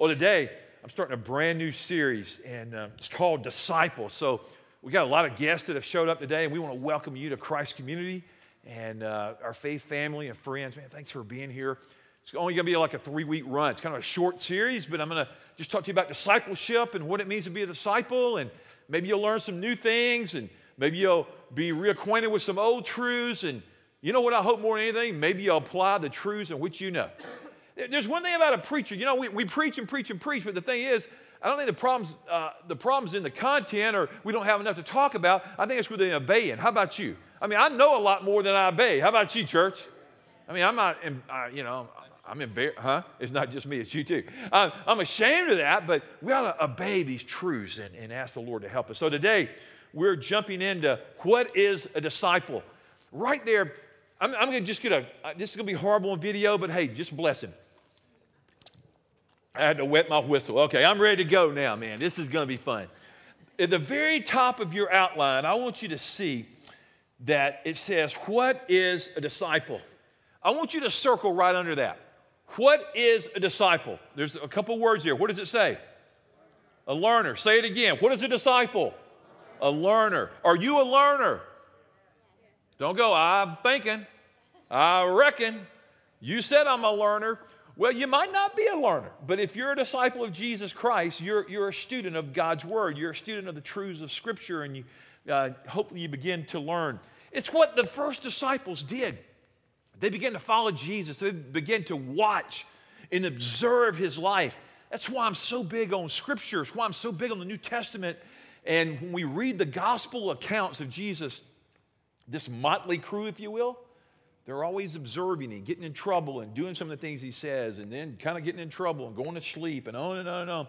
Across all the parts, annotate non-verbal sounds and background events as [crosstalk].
Well, today I'm starting a brand new series, and uh, it's called Disciple. So we got a lot of guests that have showed up today, and we want to welcome you to Christ Community and uh, our faith family and friends. Man, thanks for being here. It's only going to be like a three week run. It's kind of a short series, but I'm going to just talk to you about discipleship and what it means to be a disciple. And maybe you'll learn some new things, and maybe you'll be reacquainted with some old truths. And you know what I hope more than anything? Maybe you'll apply the truths in which you know. There's one thing about a preacher. You know, we, we preach and preach and preach, but the thing is, I don't think the problem's, uh, the problem's in the content or we don't have enough to talk about. I think it's with the obeying. How about you? I mean, I know a lot more than I obey. How about you, church? I mean, I'm not, uh, you know, I'm embarrassed, huh? It's not just me, it's you too. I'm, I'm ashamed of that, but we ought to obey these truths and, and ask the Lord to help us. So today, we're jumping into what is a disciple. Right there, I'm, I'm going to just get a, uh, this is going to be horrible on video, but hey, just bless him. I had to wet my whistle. Okay, I'm ready to go now, man. This is going to be fun. At the very top of your outline, I want you to see that it says, What is a disciple? I want you to circle right under that. What is a disciple? There's a couple words here. What does it say? A learner. Say it again. What is a disciple? A learner. Are you a learner? Don't go, I'm thinking, I reckon. You said I'm a learner. Well, you might not be a learner, but if you're a disciple of Jesus Christ, you're, you're a student of God's Word. You're a student of the truths of Scripture, and you, uh, hopefully you begin to learn. It's what the first disciples did. They began to follow Jesus, they began to watch and observe his life. That's why I'm so big on Scripture. It's why I'm so big on the New Testament. And when we read the gospel accounts of Jesus, this motley crew, if you will, they're always observing and getting in trouble and doing some of the things he says and then kind of getting in trouble and going to sleep and on and on and on.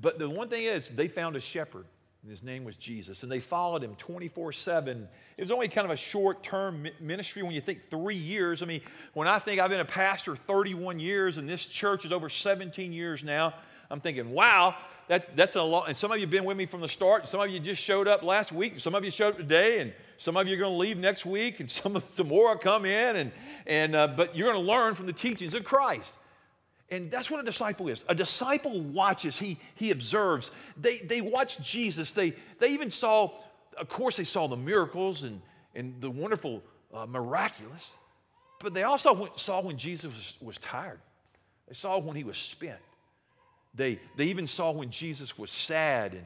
But the one thing is, they found a shepherd. And his name was Jesus. And they followed him 24 7. It was only kind of a short term ministry when you think three years. I mean, when I think I've been a pastor 31 years and this church is over 17 years now, I'm thinking, wow, that's, that's a lot. And some of you have been with me from the start. Some of you just showed up last week. Some of you showed up today. And some of you are going to leave next week. And [laughs] some, some more will come in. And, and, uh, but you're going to learn from the teachings of Christ. And that's what a disciple is. A disciple watches, he, he observes. They, they watched Jesus. They, they even saw, of course, they saw the miracles and, and the wonderful uh, miraculous, but they also went, saw when Jesus was, was tired. They saw when he was spent. They, they even saw when Jesus was sad and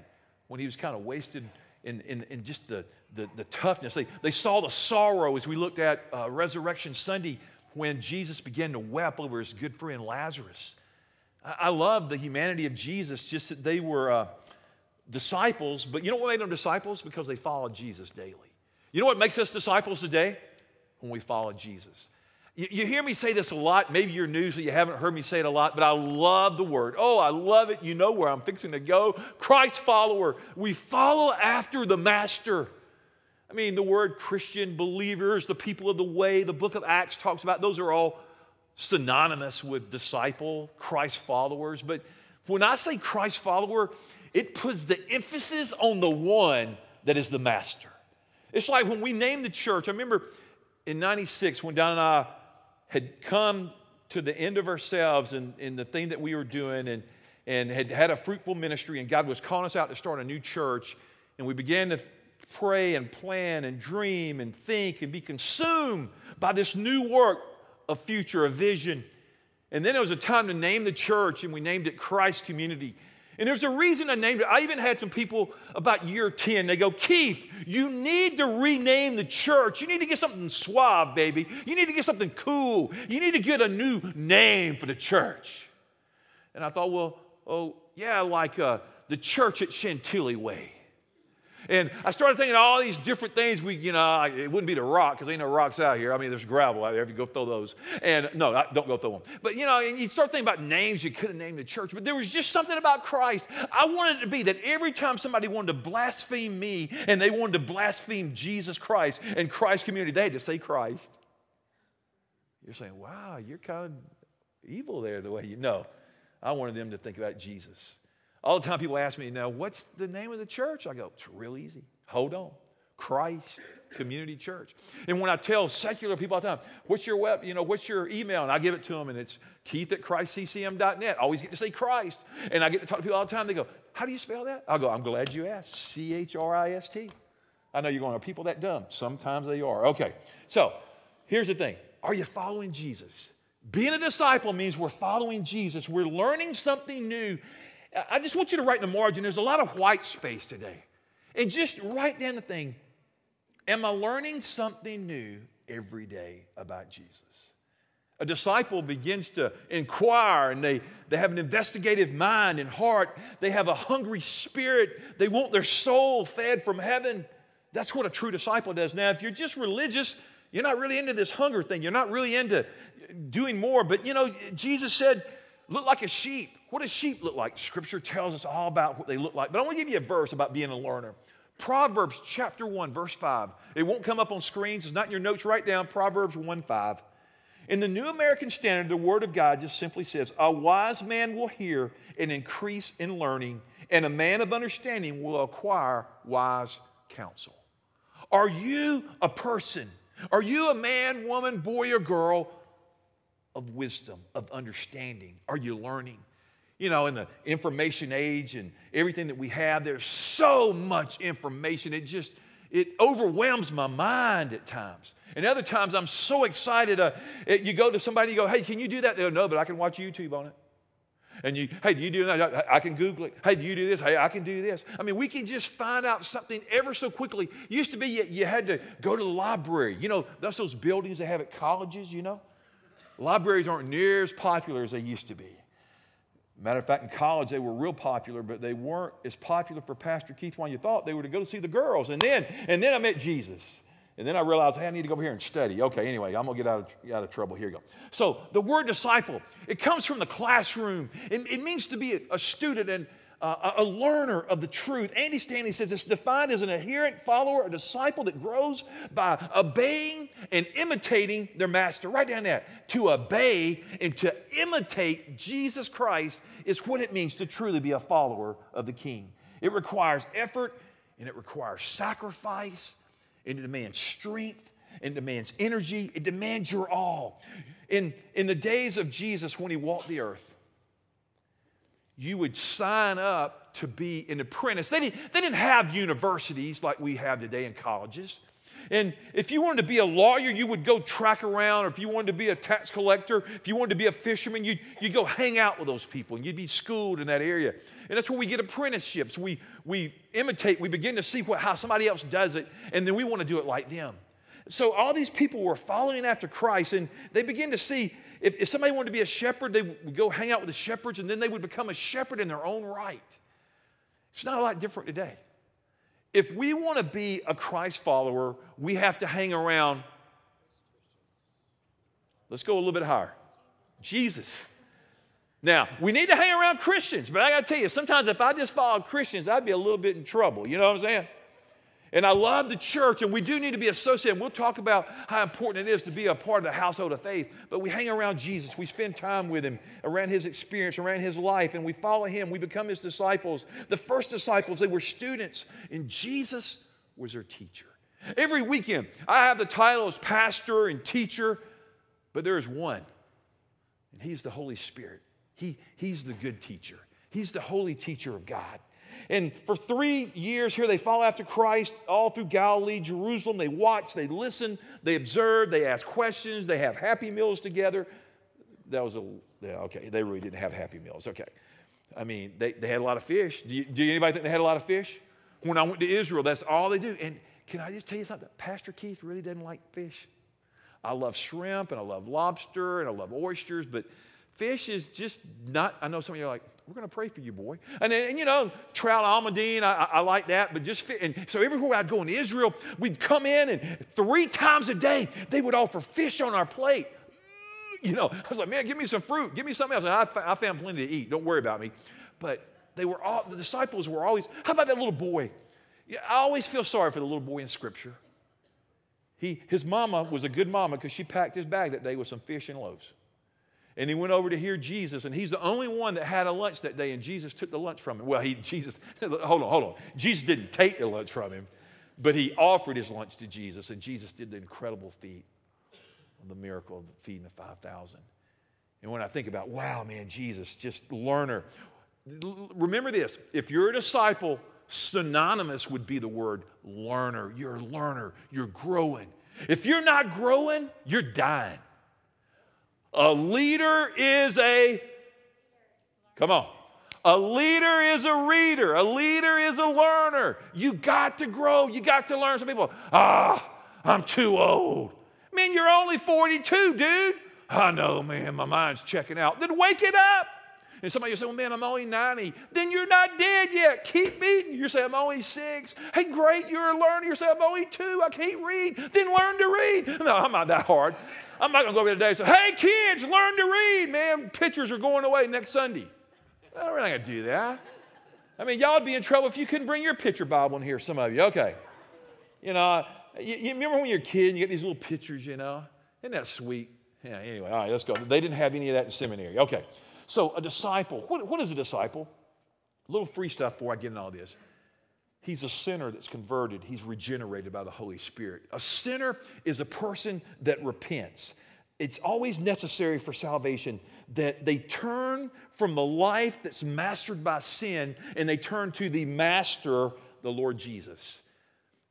when he was kind of wasted in, in, in just the, the, the, toughness. They, they saw the sorrow as we looked at uh, Resurrection Sunday when Jesus began to weep over his good friend Lazarus. I, I love the humanity of Jesus, just that they were uh, disciples, but you know what made them disciples? Because they followed Jesus daily. You know what makes us disciples today? When we follow Jesus. You, you hear me say this a lot. Maybe you're new, so you haven't heard me say it a lot, but I love the word. Oh, I love it. You know where I'm fixing to go. Christ follower. We follow after the master. I mean, the word Christian believers, the people of the way, the book of Acts talks about, those are all synonymous with disciple, Christ followers. But when I say Christ follower, it puts the emphasis on the one that is the master. It's like when we named the church, I remember in 96 when Don and I had come to the end of ourselves and, and the thing that we were doing and, and had had a fruitful ministry, and God was calling us out to start a new church. And we began to pray and plan and dream and think and be consumed by this new work of future, a vision. And then it was a time to name the church, and we named it Christ Community. And there's a reason I named it. I even had some people about year 10, they go, Keith, you need to rename the church. You need to get something suave, baby. You need to get something cool. You need to get a new name for the church. And I thought, well, oh, yeah, like uh, the church at Chantilly Way. And I started thinking all these different things. We, you know, it wouldn't be the rock because ain't no rocks out here. I mean, there's gravel out there if you go throw those. And no, don't go throw them. But you know, and you start thinking about names you could have named the church. But there was just something about Christ. I wanted it to be that every time somebody wanted to blaspheme me and they wanted to blaspheme Jesus Christ and Christ community, they had to say Christ. You're saying, wow, you're kind of evil there the way you know. I wanted them to think about Jesus. All the time people ask me, now, what's the name of the church? I go, it's real easy. Hold on. Christ Community Church. And when I tell secular people all the time, what's your web, you know, what's your email? And I give it to them and it's keith at christccm.net. I always get to say Christ. And I get to talk to people all the time. They go, how do you spell that? I'll go, I'm glad you asked. C H R I S T. I know you're going, are people that dumb? Sometimes they are. Okay. So here's the thing Are you following Jesus? Being a disciple means we're following Jesus. We're learning something new. I just want you to write in the margin, there's a lot of white space today. And just write down the thing Am I learning something new every day about Jesus? A disciple begins to inquire and they, they have an investigative mind and heart. They have a hungry spirit. They want their soul fed from heaven. That's what a true disciple does. Now, if you're just religious, you're not really into this hunger thing. You're not really into doing more. But you know, Jesus said, look like a sheep. What does sheep look like? Scripture tells us all about what they look like. But I want to give you a verse about being a learner. Proverbs chapter 1, verse 5. It won't come up on screens. It's not in your notes. Write down Proverbs 1 5. In the New American Standard, the Word of God just simply says, A wise man will hear and increase in learning, and a man of understanding will acquire wise counsel. Are you a person? Are you a man, woman, boy, or girl of wisdom, of understanding? Are you learning? You know, in the information age and everything that we have, there's so much information. It just, it overwhelms my mind at times. And other times I'm so excited. Uh, it, you go to somebody, you go, hey, can you do that? They go, no, but I can watch YouTube on it. And you, hey, do you do that? I can Google it. Hey, do you do this? Hey, I can do this. I mean, we can just find out something ever so quickly. Used to be you, you had to go to the library. You know, that's those buildings they have at colleges, you know? Libraries aren't near as popular as they used to be. Matter of fact, in college they were real popular, but they weren't as popular for Pastor Keith when you thought they were to go to see the girls. And then, and then I met Jesus. And then I realized, hey, I need to go over here and study. Okay, anyway, I'm gonna get out of, out of trouble. Here you go. So the word disciple, it comes from the classroom. It, it means to be a, a student and uh, a learner of the truth. Andy Stanley says it's defined as an adherent follower, a disciple that grows by obeying and imitating their master. Write down that. To obey and to imitate Jesus Christ is what it means to truly be a follower of the King. It requires effort and it requires sacrifice and it demands strength and it demands energy. It demands your all. In, in the days of Jesus when he walked the earth, you would sign up to be an apprentice. They didn't, they didn't have universities like we have today in colleges. And if you wanted to be a lawyer, you would go track around, or if you wanted to be a tax collector, if you wanted to be a fisherman, you'd, you'd go hang out with those people and you'd be schooled in that area. And that's where we get apprenticeships. We, we imitate, we begin to see what, how somebody else does it, and then we want to do it like them. So all these people were following after Christ, and they begin to see if, if somebody wanted to be a shepherd, they would go hang out with the shepherds and then they would become a shepherd in their own right. It's not a lot different today. If we want to be a Christ follower, we have to hang around. Let's go a little bit higher. Jesus. Now, we need to hang around Christians, but I got to tell you, sometimes if I just followed Christians, I'd be a little bit in trouble. You know what I'm saying? And I love the church, and we do need to be associated. We'll talk about how important it is to be a part of the household of faith. But we hang around Jesus. We spend time with him, around his experience, around his life, and we follow him. We become his disciples. The first disciples, they were students, and Jesus was their teacher. Every weekend, I have the title as pastor and teacher, but there is one, and he's the Holy Spirit. He, he's the good teacher, he's the holy teacher of God. And for three years here, they follow after Christ all through Galilee, Jerusalem. They watch, they listen, they observe, they ask questions, they have happy meals together. That was a, yeah, okay, they really didn't have happy meals. Okay. I mean, they, they had a lot of fish. Do, you, do anybody think they had a lot of fish? When I went to Israel, that's all they do. And can I just tell you something? Pastor Keith really doesn't like fish. I love shrimp and I love lobster and I love oysters, but fish is just not, I know some of you are like, we're going to pray for you, boy. And then, and, you know, trout almondine, I, I, like that, but just fit. And so everywhere I'd go in Israel, we'd come in and three times a day, they would offer fish on our plate. Mm, you know, I was like, man, give me some fruit, give me something else. And I, I found plenty to eat. Don't worry about me. But they were all, the disciples were always, how about that little boy? I always feel sorry for the little boy in Scripture. He, his mama was a good mama because she packed his bag that day with some fish and loaves and he went over to hear Jesus, and he's the only one that had a lunch that day, and Jesus took the lunch from him. Well, he, Jesus, [laughs] hold on, hold on. Jesus didn't take the lunch from him, But he offered his lunch to Jesus, and Jesus did the incredible feat on the miracle of feeding the 5,000. And when I think about, wow, man, Jesus, just learner. Remember this if you're a disciple, synonymous would be the word learner. You're a learner, you're growing. If you're not growing, you're dying. A leader is a, come on. A leader is a reader. A leader is a learner. You got to grow. You got to learn. Some people, ah, I'm too old. Man, you're only 42, dude. I know, man, my mind's checking out. Then wake it up. And somebody will say, well, man, I'm only 90. Then you're not dead yet. Keep eating. You say, I'm only six. Hey, great, you're a learner. You say, I'm only two. I can't read. Then learn to read. No, I'm not that hard. I'm not going to go over today and say, hey, kids, learn to read. Man, pictures are going away next Sunday. We're not going to do that. I mean, y'all would be in trouble if you couldn't bring your picture Bible in here, some of you. Okay. You know, you, you remember when you're a kid and you get these little pictures, you know? Isn't that sweet? Yeah, anyway, all right, let's go. They didn't have any of that in seminary. Okay. So, a disciple, what, what is a disciple? A little free stuff before I get into all this. He's a sinner that's converted, he's regenerated by the Holy Spirit. A sinner is a person that repents. It's always necessary for salvation that they turn from the life that's mastered by sin and they turn to the master, the Lord Jesus.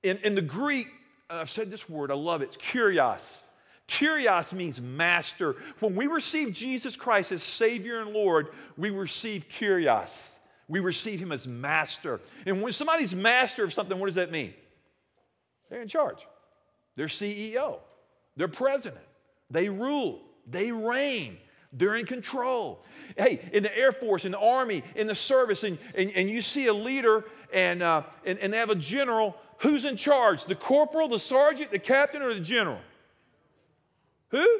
In, in the Greek, I've said this word, I love it. It's kurios. Kurios means master. When we receive Jesus Christ as Savior and Lord, we receive kurios. We receive Him as master. And when somebody's master of something, what does that mean? They're in charge. They're CEO. They're president. They rule. They reign. They're in control. Hey, in the Air Force, in the Army, in the service, and, and, and you see a leader and, uh, and, and they have a general Who's in charge? The corporal, the sergeant, the captain, or the general? Who?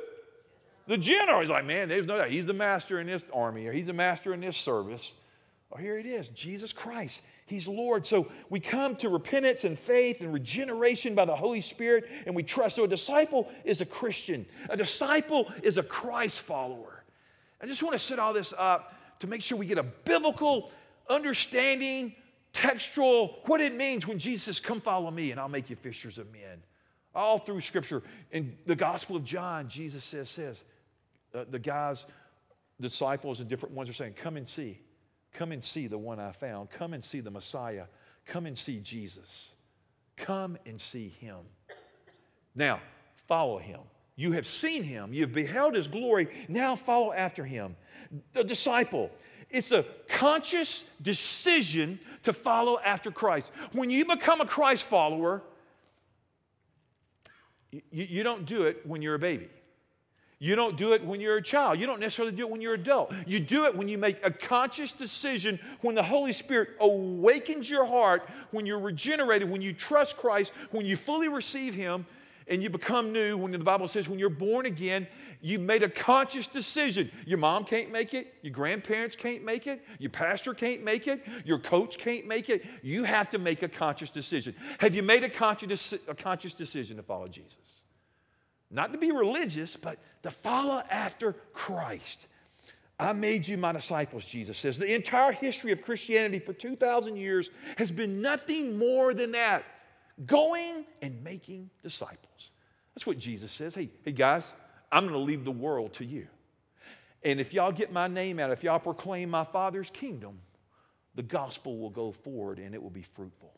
The general. He's like, man, there's no doubt. He's the master in this army, or he's the master in this service. Oh, here it is Jesus Christ. He's Lord. So we come to repentance and faith and regeneration by the Holy Spirit, and we trust. So a disciple is a Christian, a disciple is a Christ follower. I just want to set all this up to make sure we get a biblical understanding textual, what it means when Jesus says, Come follow me and I'll make you fishers of men. All through Scripture. In the Gospel of John, Jesus says, says uh, the guys, disciples, and different ones are saying, Come and see. Come and see the one I found. Come and see the Messiah. Come and see Jesus. Come and see him. Now, follow him. You have seen him, you've beheld his glory. Now follow after him. The disciple, it's a conscious decision to follow after Christ. When you become a Christ follower, you, you, don't do it when you're a baby. You don't do it when you're a child. You don't necessarily do it when you're an adult. You do it when you make a conscious decision, when the Holy Spirit awakens your heart, when you're regenerated, when you trust Christ, when you fully receive Him, and you become new when the Bible says when you're born again, you made a conscious decision. Your mom can't make it, your grandparents can't make it, your pastor can't make it, your coach can't make it. You have to make a conscious decision. Have you made a conscious, a conscious decision to follow Jesus? Not to be religious, but to follow after Christ. I made you my disciples, Jesus says. The entire history of Christianity for 2,000 years has been nothing more than that going and making disciples. That's what Jesus says. Hey, hey guys, I'm going to leave the world to you. And if y'all get my name out, if y'all proclaim my Father's kingdom, the gospel will go forward and it will be fruitful.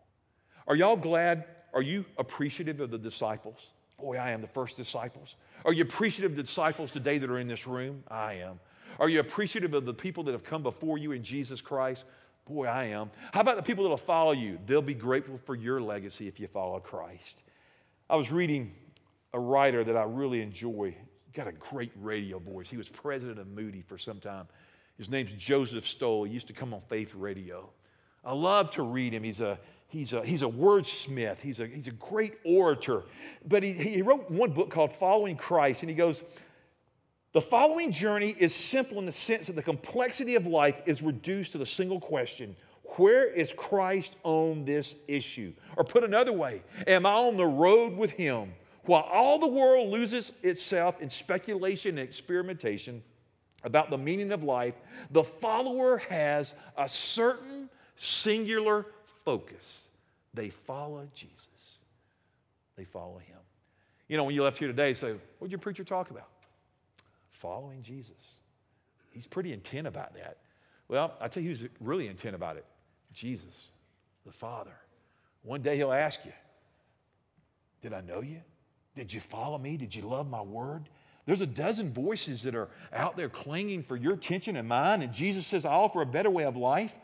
Are y'all glad? Are you appreciative of the disciples? Boy, I am the first disciples. Are you appreciative of the disciples today that are in this room? I am. Are you appreciative of the people that have come before you in Jesus Christ? Boy, I am. How about the people that will follow you? They'll be grateful for your legacy if you follow Christ. I was reading a writer that I really enjoy. Got a great radio voice. He was president of Moody for some time. His name's Joseph Stowell. He used to come on Faith Radio. I love to read him. He's a he's a he's a wordsmith. He's a he's a great orator. But he, he wrote one book called Following Christ, and he goes, the following journey is simple in the sense that the complexity of life is reduced to the single question Where is Christ on this issue? Or put another way, am I on the road with Him? While all the world loses itself in speculation and experimentation about the meaning of life, the follower has a certain singular focus. They follow Jesus. they follow him. You know, when you left here today, say, what did your preacher talk about? Following Jesus. He's pretty intent about that. Well, I tell you who's really intent about it Jesus, the Father. One day he'll ask you, Did I know you? Did you follow me? Did you love my word? There's a dozen voices that are out there clinging for your attention and mine, and Jesus says, I offer a better way of life.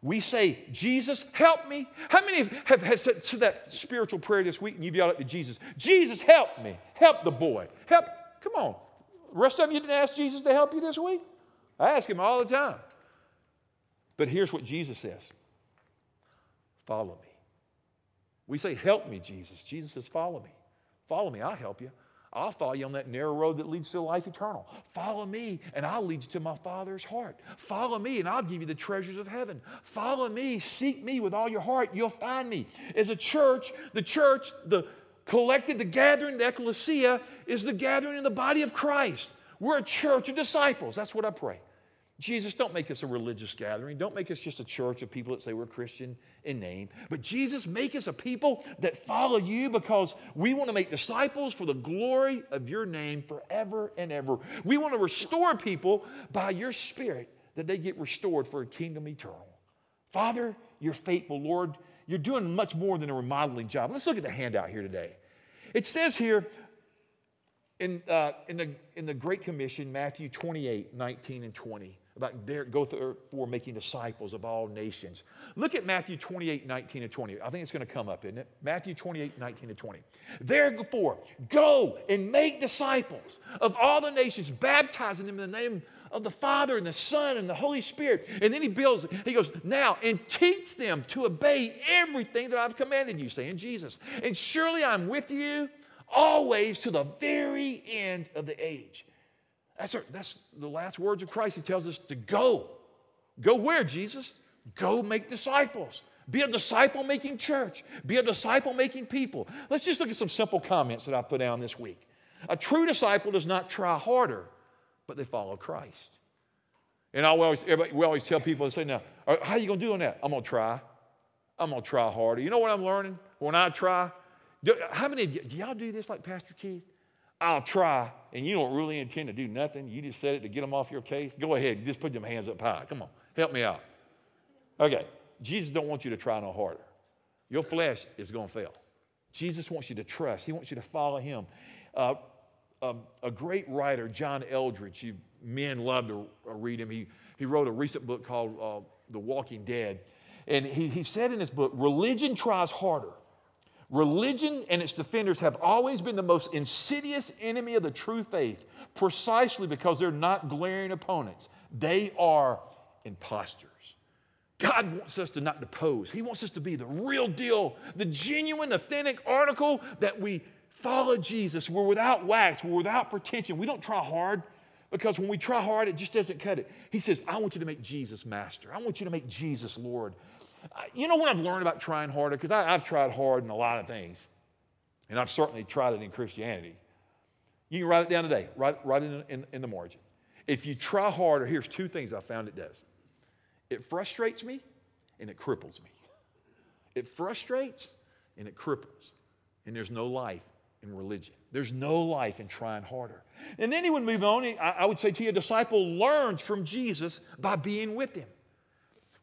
We say, Jesus, help me. How many have, have said that spiritual prayer this week and you've yelled out to Jesus, Jesus, help me. Help the boy. Help. Come on. The rest of you didn't ask Jesus to help you this week? I ask him all the time. But here's what Jesus says Follow me. We say, Help me, Jesus. Jesus says, Follow me. Follow me, I'll help you. I'll follow you on that narrow road that leads to life eternal. Follow me, and I'll lead you to my Father's heart. Follow me, and I'll give you the treasures of heaven. Follow me, seek me with all your heart. You'll find me. As a church, the church, the collected, the gathering, the ecclesia, is the gathering in the body of Christ. We're a church of disciples. That's what I pray. Jesus, don't make us a religious gathering. Don't make us just a church of people that say we're Christian in name. But Jesus, make us a people that follow you because we want to make disciples for the glory of your name forever and ever. We want to restore people by your Spirit that they get restored for a kingdom eternal. Father, you're faithful, Lord. You're doing much more than a remodeling job. Let's look at the handout here today. It says here, in, uh, in, the, in the Great Commission, Matthew 28 19 and 20 about there, go for making disciples of all nations. Look at Matthew 28, 19 and 20. I think it's going to come up, isn't it? Matthew 28, 19 and 20. Therefore, go and make disciples of all the nations, baptizing them in the name of the Father and the Son and the Holy Spirit. And then he builds, he goes, now and teach them to obey everything that I've commanded you, saying Jesus. And surely I'm with you always to the very end of the age. That's, our, that's the last words of Christ. He tells us to go. Go where, Jesus? Go make disciples. Be a disciple making church. Be a disciple making people. Let's just look at some simple comments that I've put down this week. A true disciple does not try harder, but they follow Christ. And I always, we always tell people, to say, now, uh, how are you going to do on that? I'm going to try. I'm going to try harder. You know what I'm learning? When I try, do, how many, do y'all do this like Pastor Keith? I'll try, and you don't really intend to do nothing. You just said it to get them off your case. Go ahead, just put them hands up high. Come on, help me out. Okay, Jesus don't want you to try no harder. Your flesh is going to fail. Jesus wants you to trust. He wants you to follow him. Uh, um, a great writer, John Eldredge, you men love to read him. He, he wrote a recent book called uh, The Walking Dead. And he, he said in his book, religion tries harder Religion and its defenders have always been the most insidious enemy of the true faith, precisely because they're not glaring opponents. They are imposters. God wants us to not depose. He wants us to be the real deal, the genuine, authentic article that we follow Jesus. We're without wax, we're without pretension. We don't try hard because when we try hard, it just doesn't cut it. He says, I want you to make Jesus master. I want you to make Jesus Lord. You know what I've learned about trying harder? Because I've tried hard in a lot of things, and I've certainly tried it in Christianity. You can write it down today, write, write it in, in, in the margin. If you try harder, here's two things I found it does it frustrates me and it cripples me. It frustrates and it cripples. And there's no life in religion. There's no life in trying harder. And then he would move on. I would say to you, a disciple learns from Jesus by being with him.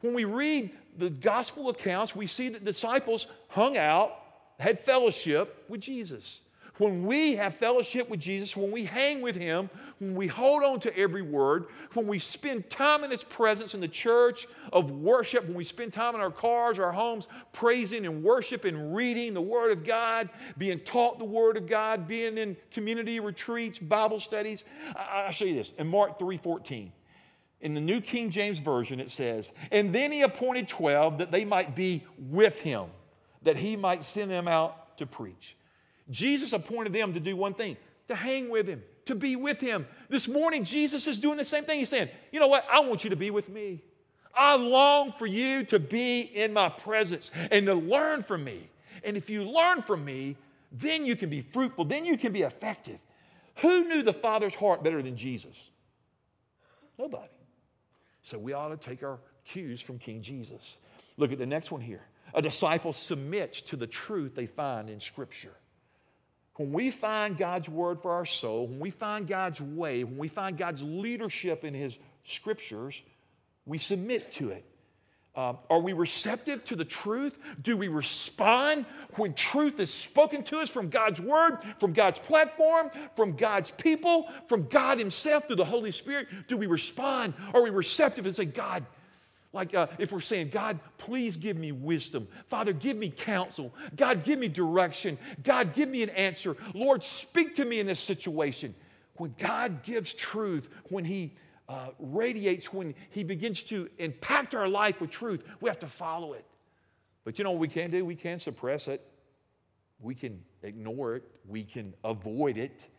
When we read the gospel accounts, we see that disciples hung out, had fellowship with Jesus. When we have fellowship with Jesus, when we hang with Him, when we hold on to every word, when we spend time in His presence in the church of worship, when we spend time in our cars, our homes, praising and worship and reading the Word of God, being taught the Word of God, being in community retreats, Bible studies. I'll show you this in Mark 3 14. In the New King James Version, it says, And then he appointed 12 that they might be with him, that he might send them out to preach. Jesus appointed them to do one thing to hang with him, to be with him. This morning, Jesus is doing the same thing. He's saying, You know what? I want you to be with me. I long for you to be in my presence and to learn from me. And if you learn from me, then you can be fruitful, then you can be effective. Who knew the Father's heart better than Jesus? Nobody. So we ought to take our cues from King Jesus. Look at the next one here. A disciple submits to the truth they find in Scripture. When we find God's word for our soul, when we find God's way, when we find God's leadership in His scriptures, we submit to it. Um, are we receptive to the truth? Do we respond when truth is spoken to us from God's word, from God's platform, from God's people, from God Himself through the Holy Spirit? Do we respond? Are we receptive and say, God, like uh, if we're saying, God, please give me wisdom. Father, give me counsel. God, give me direction. God, give me an answer. Lord, speak to me in this situation. When God gives truth, when He uh, radiates when He begins to impact our life with truth, we have to follow it. But you know what we can do? We can suppress it, we can ignore it, we can avoid it.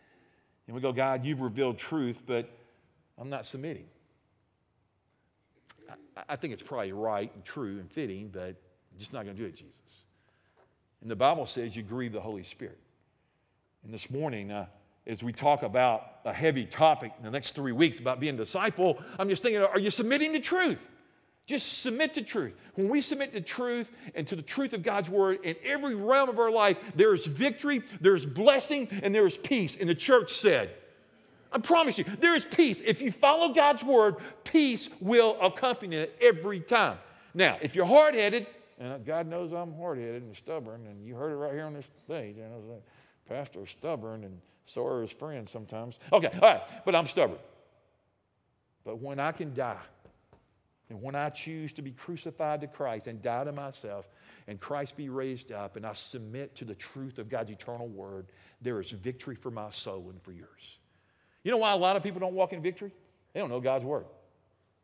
And we go, God, you've revealed truth, but I'm not submitting. I, I think it's probably right and true and fitting, but I'm just not going to do it, Jesus. And the Bible says you grieve the Holy Spirit. And this morning, uh, as we talk about a heavy topic in the next three weeks about being a disciple, I'm just thinking, are you submitting to truth? Just submit to truth. When we submit to truth and to the truth of God's word in every realm of our life, there is victory, there's blessing, and there is peace. And the church said, I promise you, there is peace. If you follow God's word, peace will accompany it every time. Now, if you're hard headed, and God knows I'm hard headed and stubborn, and you heard it right here on this stage, and I was like, Pastor stubborn and so are his friends sometimes. Okay, all right, but I'm stubborn. But when I can die, and when I choose to be crucified to Christ and die to myself, and Christ be raised up, and I submit to the truth of God's eternal word, there is victory for my soul and for yours. You know why a lot of people don't walk in victory? They don't know God's word.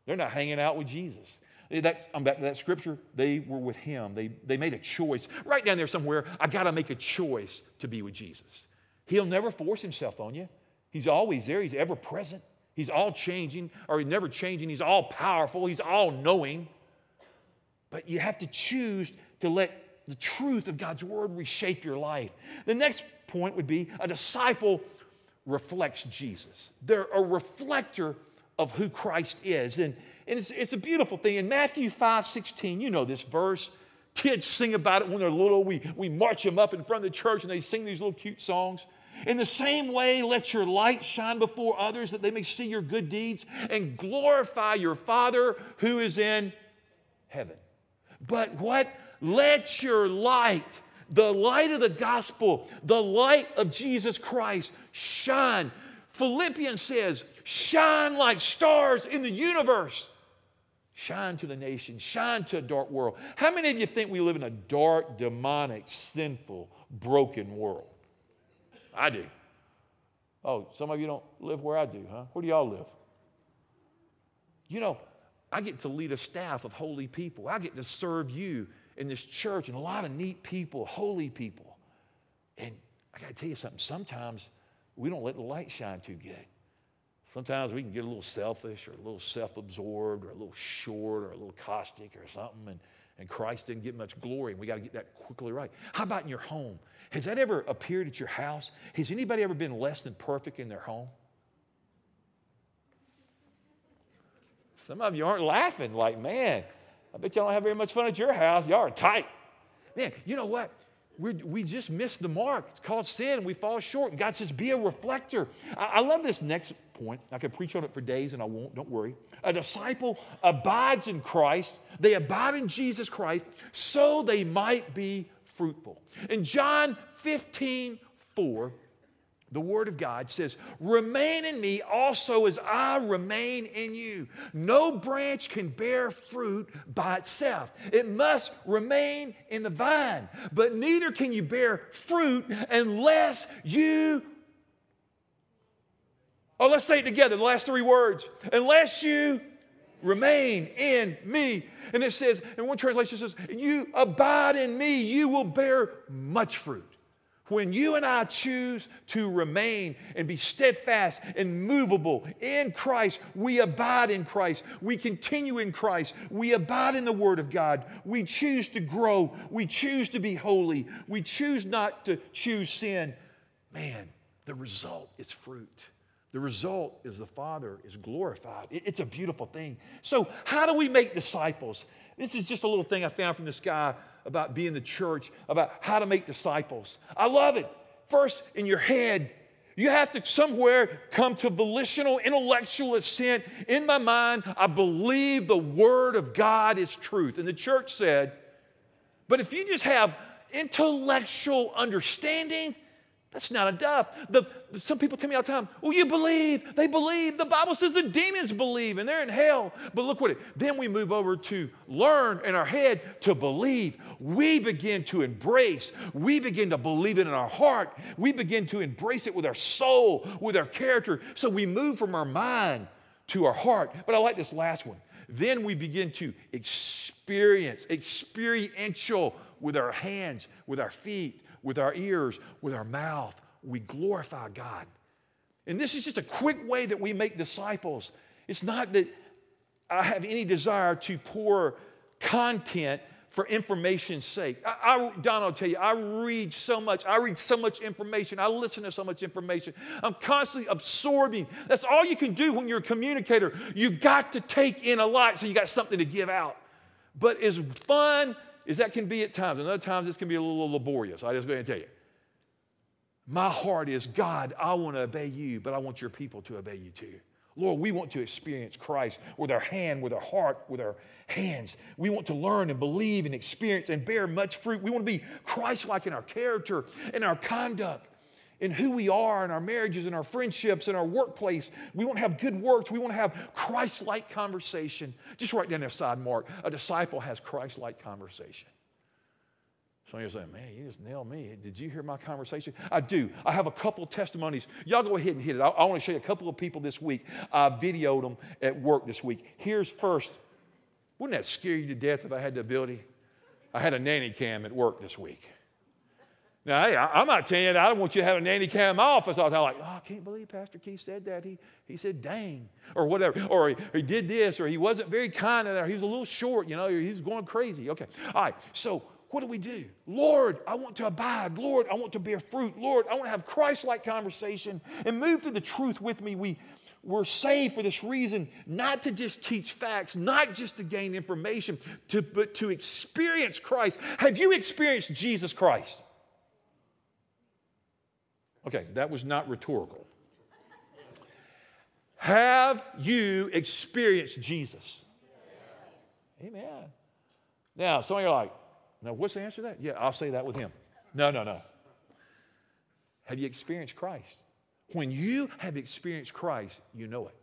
They're not hanging out with Jesus. That, I'm back to that scripture. They were with him. They, they made a choice. Right down there somewhere, I got to make a choice to be with Jesus. He'll never force himself on you. He's always there, he's ever present. He's all changing, or he's never changing. He's all powerful, he's all knowing. But you have to choose to let the truth of God's word reshape your life. The next point would be a disciple reflects Jesus. They're a reflector of who Christ is. And, and it's, it's a beautiful thing. In Matthew 5 16, you know this verse. Kids sing about it when they're little. We, we march them up in front of the church and they sing these little cute songs. In the same way, let your light shine before others that they may see your good deeds and glorify your Father who is in heaven. But what? Let your light, the light of the gospel, the light of Jesus Christ, shine. Philippians says, shine like stars in the universe. Shine to the nation, shine to a dark world. How many of you think we live in a dark, demonic, sinful, broken world? I do. Oh, some of you don't live where I do, huh? Where do y'all live? You know, I get to lead a staff of holy people. I get to serve you in this church and a lot of neat people, holy people. And I got to tell you something, sometimes we don't let the light shine too good. Sometimes we can get a little selfish or a little self absorbed or a little short or a little caustic or something, and, and Christ didn't get much glory, and we got to get that quickly right. How about in your home? Has that ever appeared at your house? Has anybody ever been less than perfect in their home? Some of you aren't laughing, like, man, I bet y'all don't have very much fun at your house. Y'all are tight. Man, you know what? we we just missed the mark. It's called sin, we fall short. And God says, be a reflector. I, I love this next point. I could preach on it for days, and I won't, don't worry. A disciple abides in Christ, they abide in Jesus Christ, so they might be fruitful. In John 15, 4, the Word of God says, Remain in me also as I remain in you. No branch can bear fruit by itself, it must remain in the vine. But neither can you bear fruit unless you. Oh, let's say it together, the last three words. Unless you remain in me. And it says, and one translation says, You abide in me, you will bear much fruit. When you and I choose to remain and be steadfast and movable in Christ, we abide in Christ. We continue in Christ. We abide in the Word of God. We choose to grow. We choose to be holy. We choose not to choose sin. Man, the result is fruit. The result is the Father is glorified. It's a beautiful thing. So, how do we make disciples? This is just a little thing I found from this guy about being the church, about how to make disciples. I love it. first in your head. You have to somewhere come to volitional, intellectual assent. In my mind, I believe the Word of God is truth. And the church said, but if you just have intellectual understanding, that's not enough. The, some people tell me all the time, well, you believe, they believe. The Bible says the demons believe and they're in hell. But look what it, then we move over to learn in our head to believe. We begin to embrace, we begin to believe it in our heart. We begin to embrace it with our soul, with our character. So we move from our mind to our heart. But I like this last one. Then we begin to experience, experiential with our hands, with our feet, with our ears, with our mouth. We glorify God. And this is just a quick way that we make disciples. It's not that I have any desire to pour content for information's sake. I, I, Don, I'll tell you, I read so much. I read so much information. I listen to so much information. I'm constantly absorbing. That's all you can do when you're a communicator. You've got to take in a lot so you got something to give out. But as fun as that can be at times, and other times this can be a little laborious. I just go ahead and tell you. My heart is God, I want to obey you, but I want your people to obey you too. Lord, we want to experience Christ with our hand, with our heart, with our hands. We want to learn and believe and experience and bear much fruit. We want to be Christ like in our character, in our conduct, in who we are, in our marriages, in our friendships, in our workplace. We want to have good works. We want to have Christ like conversation. Just write down there side mark a disciple has Christ like conversation. Some of you are saying, man, you just nailed me. Did you hear my conversation? I do. I have a couple testimonies. Y'all go ahead and hit it. I, I want to show you a couple of people this week. I videoed them at work this week. Here's first. Wouldn't that scare you to death if I had the ability? I had a nanny cam at work this week. Now, hey, I, am not telling you that I don't want you to have a nanny cam in my office. I was like, oh, I can't believe Pastor Keith said that. He, he said, dang, or whatever. Or he, he did this, or he wasn't very kind, or he was a little short, you know, he's going crazy. Okay. All right. So what do we do? Lord, I want to abide. Lord, I want to bear fruit. Lord, I want to have Christ like conversation and move through the truth with me. We, we're saved for this reason, not to just teach facts, not just to gain information, to, but to experience Christ. Have you experienced Jesus Christ? Okay, that was not rhetorical. Have you experienced Jesus? Amen. Now, some of you are like, now, what's the answer to that? Yeah, I'll say that with him. No, no, no. Have you experienced Christ? When you have experienced Christ, you know it.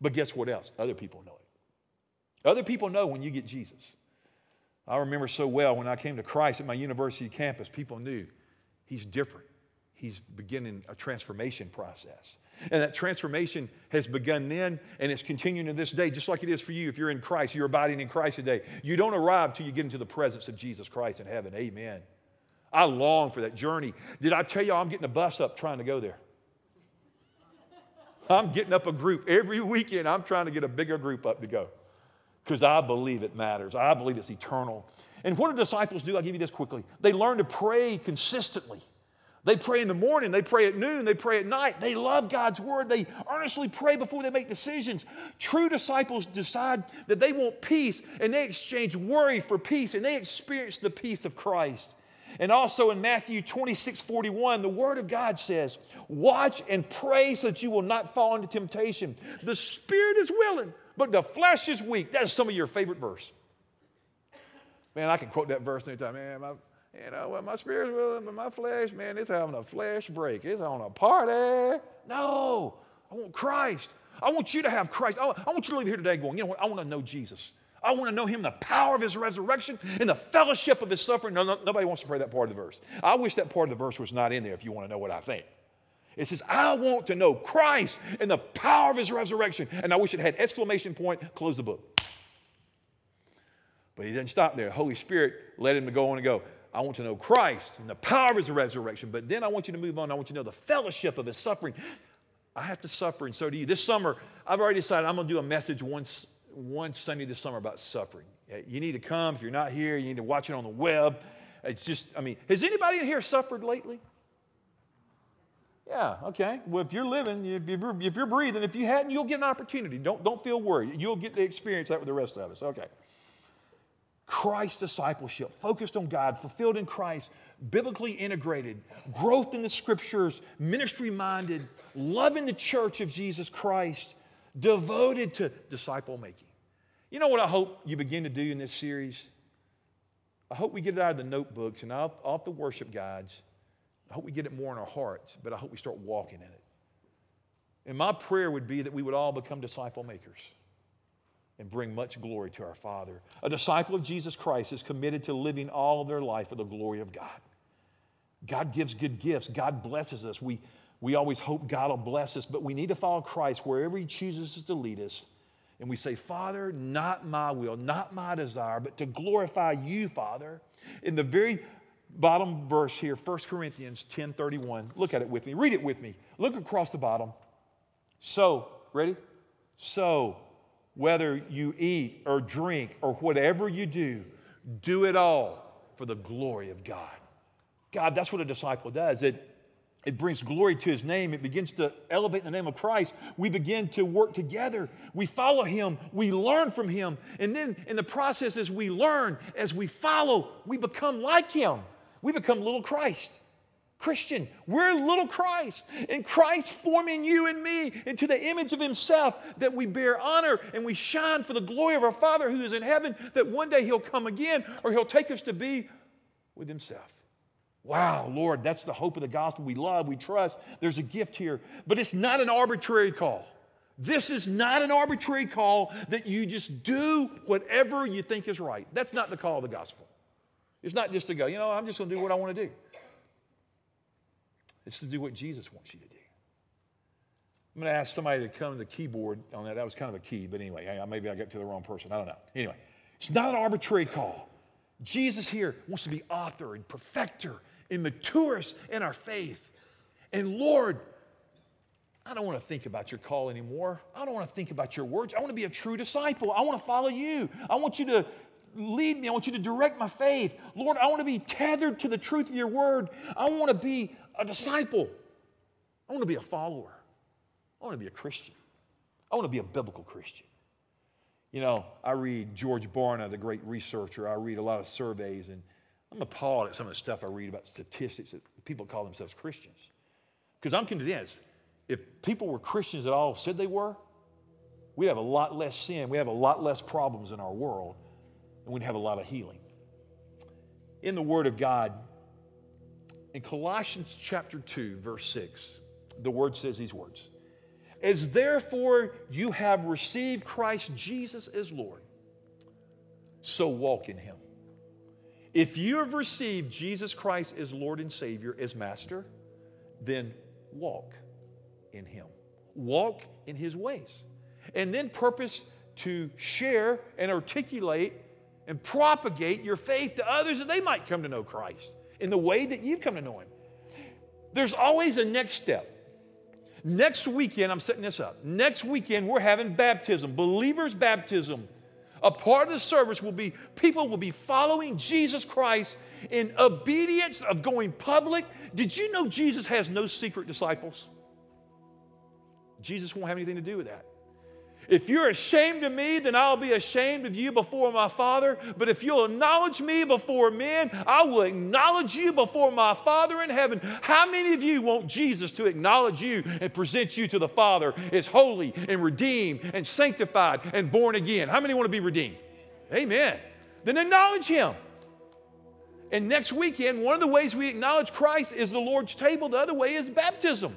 But guess what else? Other people know it. Other people know when you get Jesus. I remember so well when I came to Christ at my university campus, people knew he's different. He's beginning a transformation process. And that transformation has begun then and it's continuing to this day, just like it is for you. If you're in Christ, you're abiding in Christ today. You don't arrive till you get into the presence of Jesus Christ in heaven. Amen. I long for that journey. Did I tell you I'm getting a bus up trying to go there? I'm getting up a group every weekend. I'm trying to get a bigger group up to go because I believe it matters. I believe it's eternal. And what do disciples do? I'll give you this quickly. They learn to pray consistently. They pray in the morning, they pray at noon, they pray at night. They love God's word. They earnestly pray before they make decisions. True disciples decide that they want peace and they exchange worry for peace and they experience the peace of Christ. And also in Matthew 26 41, the word of God says, Watch and pray so that you will not fall into temptation. The spirit is willing, but the flesh is weak. That's some of your favorite verse. Man, I can quote that verse anytime. Man, my, you know, well, my spirit's willing, but my flesh, man, it's having a flesh break. It's on a party. No, I want Christ. I want you to have Christ. I, want you to leave here today going, you know what? I want to know Jesus. I want to know him, the power of his resurrection and the fellowship of his suffering. No, no, nobody wants to pray that part of the verse. I wish that part of the verse was not in there if you want to know what I think. It says, I want to know Christ and the power of his resurrection. And I wish it had exclamation point, close the book. But he didn't stop there. Holy Spirit led him to go on and go, I want to know Christ and the power of his resurrection. But then I want you to move on. I want you to know the fellowship of his suffering. I have to suffer, and so do you. This summer, I've already decided I'm going to do a message once, one Sunday this summer about suffering. You need to come. If you're not here, you need to watch it on the web. It's just, I mean, has anybody in here suffered lately? Yeah, okay. Well, if you're living, if you're, if you're breathing, if you hadn't, you'll get an opportunity. Don't, don't feel worried. You'll get to experience that with the rest of us. Okay. Christ discipleship, focused on God, fulfilled in Christ, biblically integrated, growth in the scriptures, ministry minded, loving the church of Jesus Christ, devoted to disciple making. You know what I hope you begin to do in this series? I hope we get it out of the notebooks and off, off the worship guides. I hope we get it more in our hearts, but I hope we start walking in it. And my prayer would be that we would all become disciple makers and bring much glory to our Father. A disciple of Jesus Christ is committed to living all their life for the glory of God. God gives good gifts, God blesses us. We, we always hope God will bless us, but we need to follow Christ wherever He chooses to lead us. And we say, Father, not my will, not my desire, but to glorify you, Father. In the very bottom verse here, 1 Corinthians 10 31, look at it with me. Read it with me. Look across the bottom. So, ready? So, whether you eat or drink or whatever you do, do it all for the glory of God. God, that's what a disciple does. It, it brings glory to his name. It begins to elevate the name of Christ. We begin to work together. We follow him. We learn from him. And then in the process, as we learn, as we follow, we become like him. We become little Christ. Christian, we're little Christ, and Christ forming you and me into the image of Himself that we bear honor and we shine for the glory of our Father who is in heaven, that one day He'll come again or He'll take us to be with Himself. Wow, Lord, that's the hope of the gospel. We love, we trust. There's a gift here, but it's not an arbitrary call. This is not an arbitrary call that you just do whatever you think is right. That's not the call of the gospel. It's not just to go, you know, I'm just going to do what I want to do. It's to do what Jesus wants you to do. I'm going to ask somebody to come to the keyboard on that. That was kind of a key, but anyway, maybe I got to the wrong person. I don't know. Anyway, it's not an arbitrary call. Jesus here wants to be author and perfecter and mature us in our faith. And Lord, I don't want to think about your call anymore. I don't want to think about your words. I want to be a true disciple. I want to follow you. I want you to lead me. I want you to direct my faith. Lord, I want to be tethered to the truth of your word. I want to be a disciple. I want to be a follower. I want to be a Christian. I want to be a biblical Christian. You know, I read George Barna, the great researcher. I read a lot of surveys, and I'm appalled at some of the stuff I read about statistics that people call themselves Christians. Because I'm convinced if people were Christians at all, said they were, we'd have a lot less sin, we have a lot less problems in our world, and we'd have a lot of healing. In the Word of God, in Colossians chapter 2, verse 6, the word says these words As therefore you have received Christ Jesus as Lord, so walk in him. If you have received Jesus Christ as Lord and Savior, as Master, then walk in him. Walk in his ways. And then purpose to share and articulate and propagate your faith to others that they might come to know Christ in the way that you've come to know Him. There's always a next step. Next weekend, I'm setting this up. Next weekend, we're having baptism, believers' baptism. A part of the service will be people will be following Jesus Christ in obedience of going public. Did you know Jesus has no secret disciples? Jesus won't have anything to do with that. If you're ashamed of me, then I'll be ashamed of you before my Father. But if you'll acknowledge me before men, I will acknowledge you before my Father in heaven. How many of you want Jesus to acknowledge you and present you to the Father as holy and redeemed and sanctified and born again? How many want to be redeemed? Amen. Then acknowledge Him. And next weekend, one of the ways we acknowledge Christ is the Lord's table, the other way is baptism.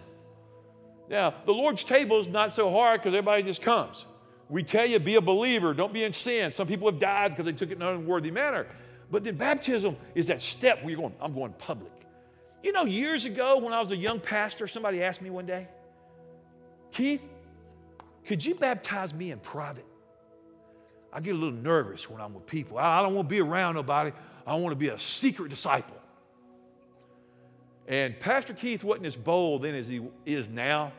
Now, the Lord's table is not so hard because everybody just comes. We tell you, be a believer, don't be in sin. Some people have died because they took it in an unworthy manner. But then baptism is that step where you're going, I'm going public. You know, years ago when I was a young pastor, somebody asked me one day, Keith, could you baptize me in private? I get a little nervous when I'm with people. I don't want to be around nobody. I want to be a secret disciple. And Pastor Keith wasn't as bold then as he is now.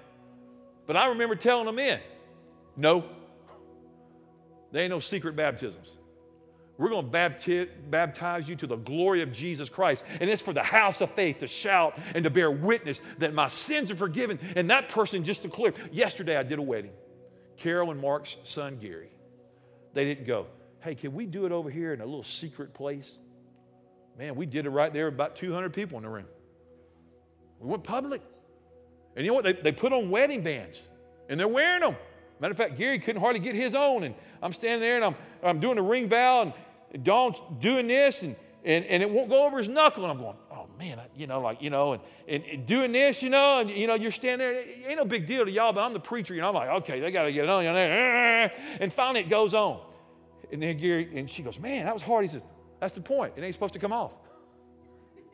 But I remember telling him in, no, there ain't no secret baptisms. We're going to baptize you to the glory of Jesus Christ. And it's for the house of faith to shout and to bear witness that my sins are forgiven. And that person just declared. Yesterday, I did a wedding. Carol and Mark's son, Gary. They didn't go, hey, can we do it over here in a little secret place? Man, we did it right there, about 200 people in the room. We went public. And you know what? They, they put on wedding bands, and they're wearing them. Matter of fact, Gary couldn't hardly get his own. and I'm standing there and I'm, I'm doing the ring vow, and Dawn's doing this, and, and, and it won't go over his knuckle. And I'm going, oh man, I, you know, like, you know, and, and, and, doing this, you know, and, you know, you're standing there. It ain't no big deal to y'all, but I'm the preacher, you know. I'm like, okay, they got to get it on. You know, [laughs] and finally it goes on. And then Gary, and she goes, man, that was hard. He says, that's the point. It ain't supposed to come off.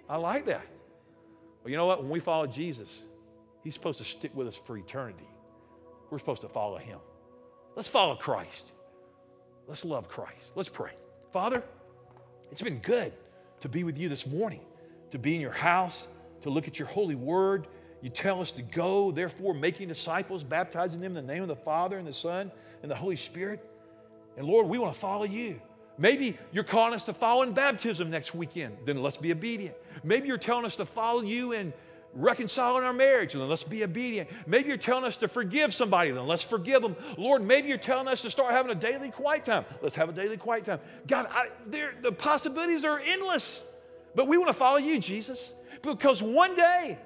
I like that. Well, you know what? When we follow Jesus, he's supposed to stick with us for eternity. We're supposed to follow him. Let's follow Christ. Let's love Christ. Let's pray. Father, it's been good to be with you this morning, to be in your house, to look at your holy word. You tell us to go, therefore, making disciples, baptizing them in the name of the Father and the Son and the Holy Spirit. And Lord, we want to follow you. Maybe you're calling us to follow in baptism next weekend. Then let's be obedient. Maybe you're telling us to follow you in reconciling our marriage, then let's be obedient. Maybe you're telling us to forgive somebody, then let's forgive them. Lord, maybe you're telling us to start having a daily quiet time. Let's have a daily quiet time. God, I, the possibilities are endless, but we want to follow you, Jesus, because one day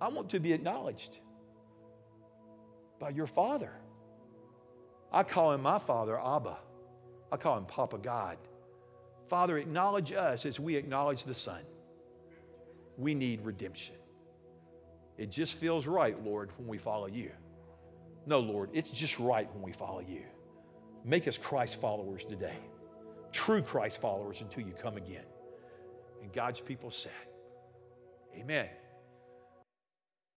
I want to be acknowledged by your Father. I call him my Father, Abba. I call him Papa God. Father, acknowledge us as we acknowledge the Son we need redemption. It just feels right, Lord, when we follow you. No, Lord, it's just right when we follow you. Make us Christ followers today, true Christ followers until you come again. And God's people said, Amen.